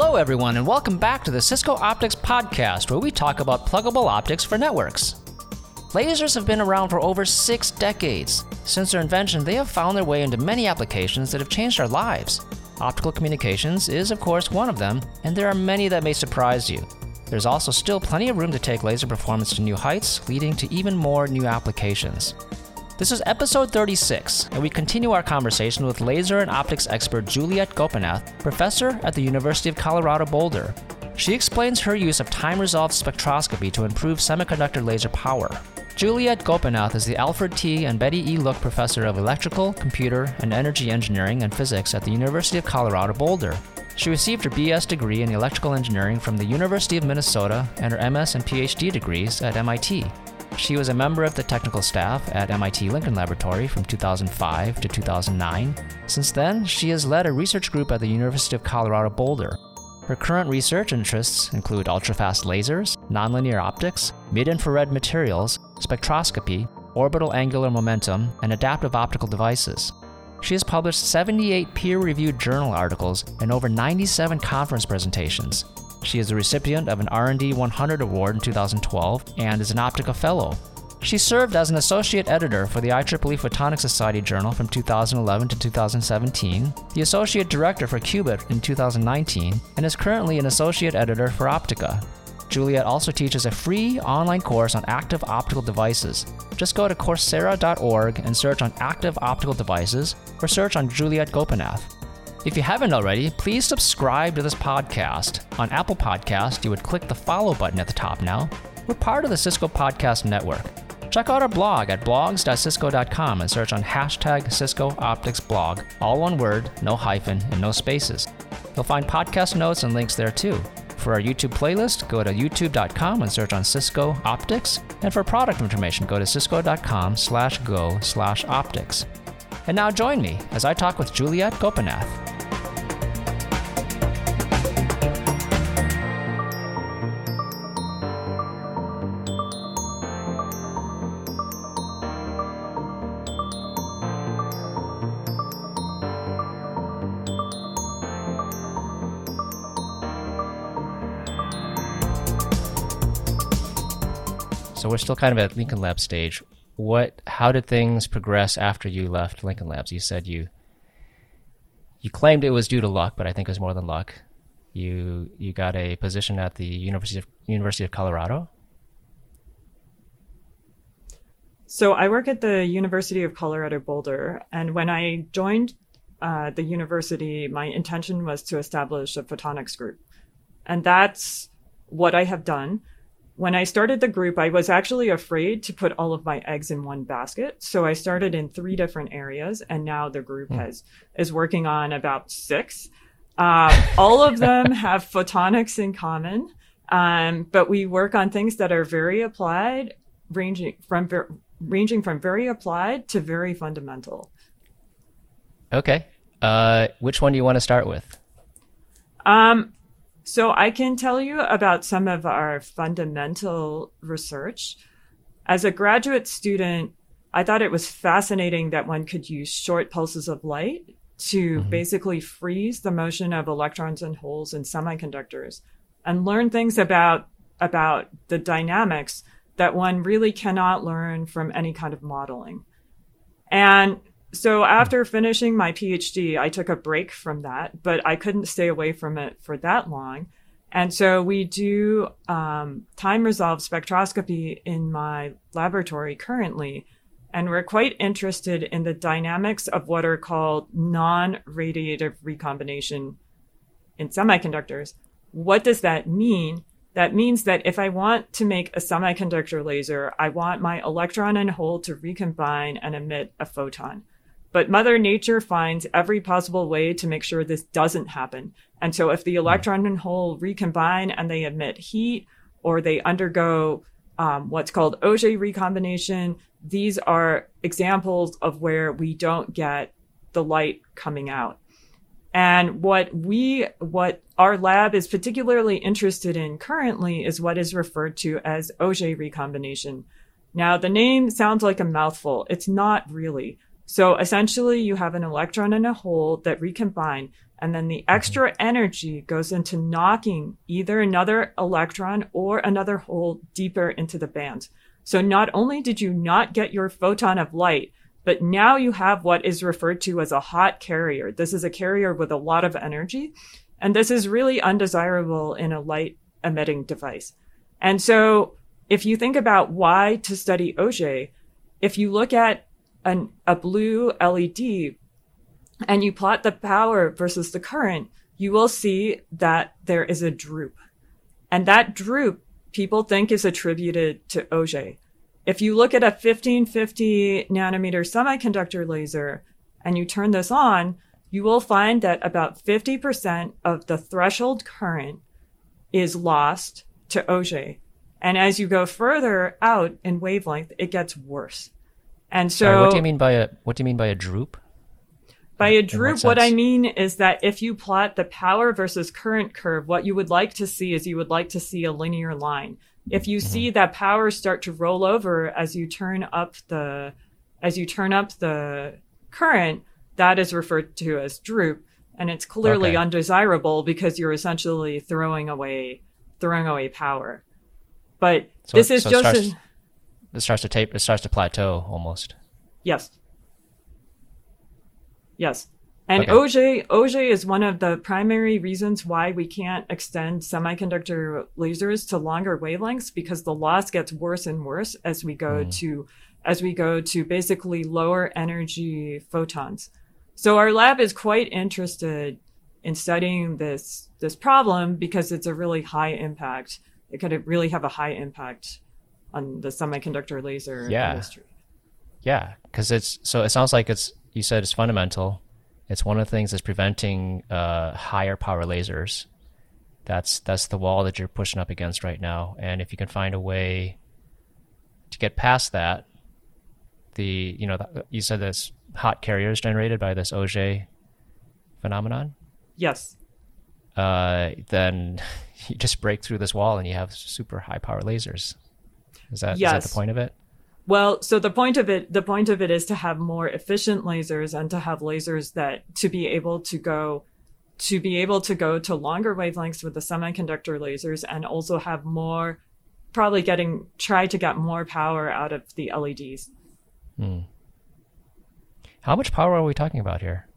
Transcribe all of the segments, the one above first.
Hello, everyone, and welcome back to the Cisco Optics Podcast, where we talk about pluggable optics for networks. Lasers have been around for over six decades. Since their invention, they have found their way into many applications that have changed our lives. Optical communications is, of course, one of them, and there are many that may surprise you. There's also still plenty of room to take laser performance to new heights, leading to even more new applications. This is episode 36, and we continue our conversation with laser and optics expert Juliet Gopinath, professor at the University of Colorado Boulder. She explains her use of time resolved spectroscopy to improve semiconductor laser power. Juliet Gopinath is the Alfred T. and Betty E. Look Professor of Electrical, Computer, and Energy Engineering and Physics at the University of Colorado Boulder. She received her BS degree in electrical engineering from the University of Minnesota and her MS and PhD degrees at MIT. She was a member of the technical staff at MIT Lincoln Laboratory from 2005 to 2009. Since then, she has led a research group at the University of Colorado Boulder. Her current research interests include ultrafast lasers, nonlinear optics, mid infrared materials, spectroscopy, orbital angular momentum, and adaptive optical devices. She has published 78 peer reviewed journal articles and over 97 conference presentations, she is a recipient of an R&D 100 award in 2012 and is an Optica Fellow. She served as an associate editor for the IEEE Photonics Society Journal from 2011 to 2017, the associate director for Qubit in 2019, and is currently an associate editor for Optica. Juliet also teaches a free online course on active optical devices. Just go to coursera.org and search on active optical devices or search on Juliet Gopinath. If you haven't already, please subscribe to this podcast. On Apple Podcast, you would click the follow button at the top now. We're part of the Cisco Podcast Network. Check out our blog at blogs.cisco.com and search on hashtag Cisco Optics blog, all one word, no hyphen, and no spaces. You'll find podcast notes and links there too. For our YouTube playlist, go to youtube.com and search on Cisco Optics. And for product information, go to cisco.com slash go slash optics. And now join me as I talk with Juliet Gopinath. So we're still kind of at Lincoln Lab stage. What? How did things progress after you left Lincoln Labs? You said you you claimed it was due to luck, but I think it was more than luck. You you got a position at the University of University of Colorado. So I work at the University of Colorado Boulder, and when I joined uh, the university, my intention was to establish a photonics group, and that's what I have done when I started the group, I was actually afraid to put all of my eggs in one basket. So I started in three different areas, and now the group mm. has is working on about six. Um, all of them have photonics in common, um, but we work on things that are very applied, ranging from ver- ranging from very applied to very fundamental. Okay, uh, which one do you want to start with? Um, so I can tell you about some of our fundamental research. As a graduate student, I thought it was fascinating that one could use short pulses of light to mm-hmm. basically freeze the motion of electrons and holes in semiconductors and learn things about about the dynamics that one really cannot learn from any kind of modeling. And so after finishing my PhD, I took a break from that, but I couldn't stay away from it for that long. And so we do um, time resolved spectroscopy in my laboratory currently. And we're quite interested in the dynamics of what are called non radiative recombination in semiconductors. What does that mean? That means that if I want to make a semiconductor laser, I want my electron and hole to recombine and emit a photon. But Mother Nature finds every possible way to make sure this doesn't happen. And so if the hmm. electron and hole recombine and they emit heat or they undergo um, what's called Auger recombination, these are examples of where we don't get the light coming out. And what we, what our lab is particularly interested in currently is what is referred to as Auger recombination. Now, the name sounds like a mouthful. It's not really. So essentially, you have an electron and a hole that recombine, And then the mm-hmm. extra energy goes into knocking either another electron or another hole deeper into the band. So not only did you not get your photon of light, but now you have what is referred to as a hot carrier. This is a carrier with a lot of energy. And this is really undesirable in a light emitting device. And so if you think about why to study Auger, if you look at an, a blue LED and you plot the power versus the current, you will see that there is a droop. And that droop people think is attributed to Auger. If you look at a 1550 nanometer semiconductor laser and you turn this on, you will find that about 50% of the threshold current is lost to Auger. And as you go further out in wavelength, it gets worse. And so, Sorry, what do you mean by a what do you mean by a droop? By a droop, what, what I mean is that if you plot the power versus current curve, what you would like to see is you would like to see a linear line. If you mm-hmm. see that power start to roll over as you turn up the as you turn up the current, that is referred to as droop, and it's clearly okay. undesirable because you're essentially throwing away throwing away power. But so, this is so just starts, it starts to tape. It starts to plateau almost. Yes. Yes. And okay. Auger, Auger is one of the primary reasons why we can't extend semiconductor lasers to longer wavelengths because the loss gets worse and worse as we go mm. to as we go to basically lower energy photons. So our lab is quite interested in studying this this problem because it's a really high impact. It could really have a high impact on the semiconductor laser yeah. industry. Yeah, because it's so it sounds like it's you said it's fundamental. It's one of the things that's preventing uh, higher power lasers. That's that's the wall that you're pushing up against right now. And if you can find a way to get past that, the you know you said this hot carriers generated by this Auger phenomenon. Yes. Uh, then you just break through this wall and you have super high power lasers. Is that, yes. is that the point of it? Well, so the point of it, the point of it is to have more efficient lasers and to have lasers that to be able to go, to be able to go to longer wavelengths with the semiconductor lasers and also have more, probably getting, try to get more power out of the LEDs. Hmm. How much power are we talking about here?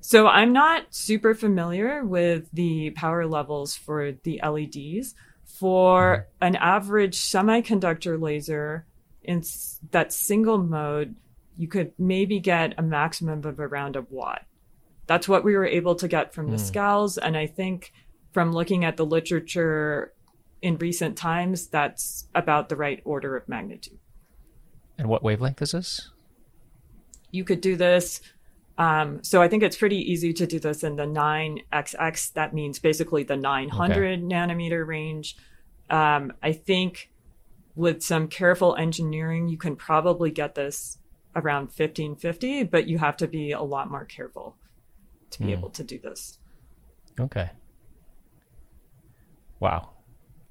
So I'm not super familiar with the power levels for the LEDs. For mm-hmm. an average semiconductor laser, in that single mode, you could maybe get a maximum of around a watt. That's what we were able to get from the mm. SCOWLs. And I think from looking at the literature in recent times, that's about the right order of magnitude. And what wavelength is this? You could do this. Um, so I think it's pretty easy to do this in the 9xx. That means basically the 900 okay. nanometer range. Um, I think with some careful engineering, you can probably get this around 1550, but you have to be a lot more careful to be mm. able to do this. Okay. Wow.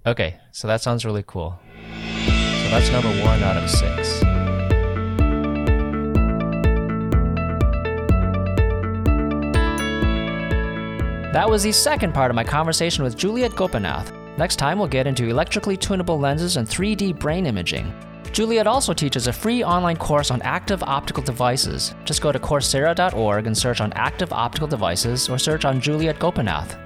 Okay, so that sounds really cool. So that's number one out of six. That was the second part of my conversation with Juliet Gopinath. Next time, we'll get into electrically tunable lenses and 3D brain imaging. Juliet also teaches a free online course on active optical devices. Just go to Coursera.org and search on active optical devices or search on Juliet Gopinath.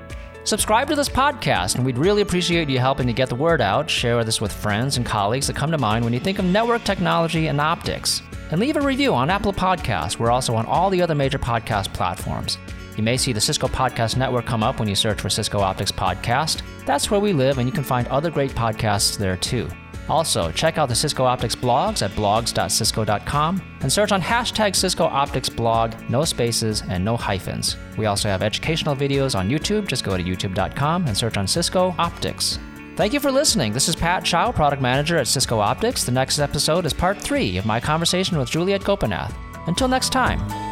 Subscribe to this podcast, and we'd really appreciate you helping to get the word out. Share this with friends and colleagues that come to mind when you think of network technology and optics. And leave a review on Apple Podcasts. We're also on all the other major podcast platforms. You may see the Cisco Podcast Network come up when you search for Cisco Optics Podcast. That's where we live, and you can find other great podcasts there too. Also, check out the Cisco Optics blogs at blogs.cisco.com and search on hashtag Cisco Optics blog, no spaces and no hyphens. We also have educational videos on YouTube. Just go to youtube.com and search on Cisco Optics. Thank you for listening. This is Pat Chou, Product Manager at Cisco Optics. The next episode is part three of my conversation with Juliet Gopinath. Until next time.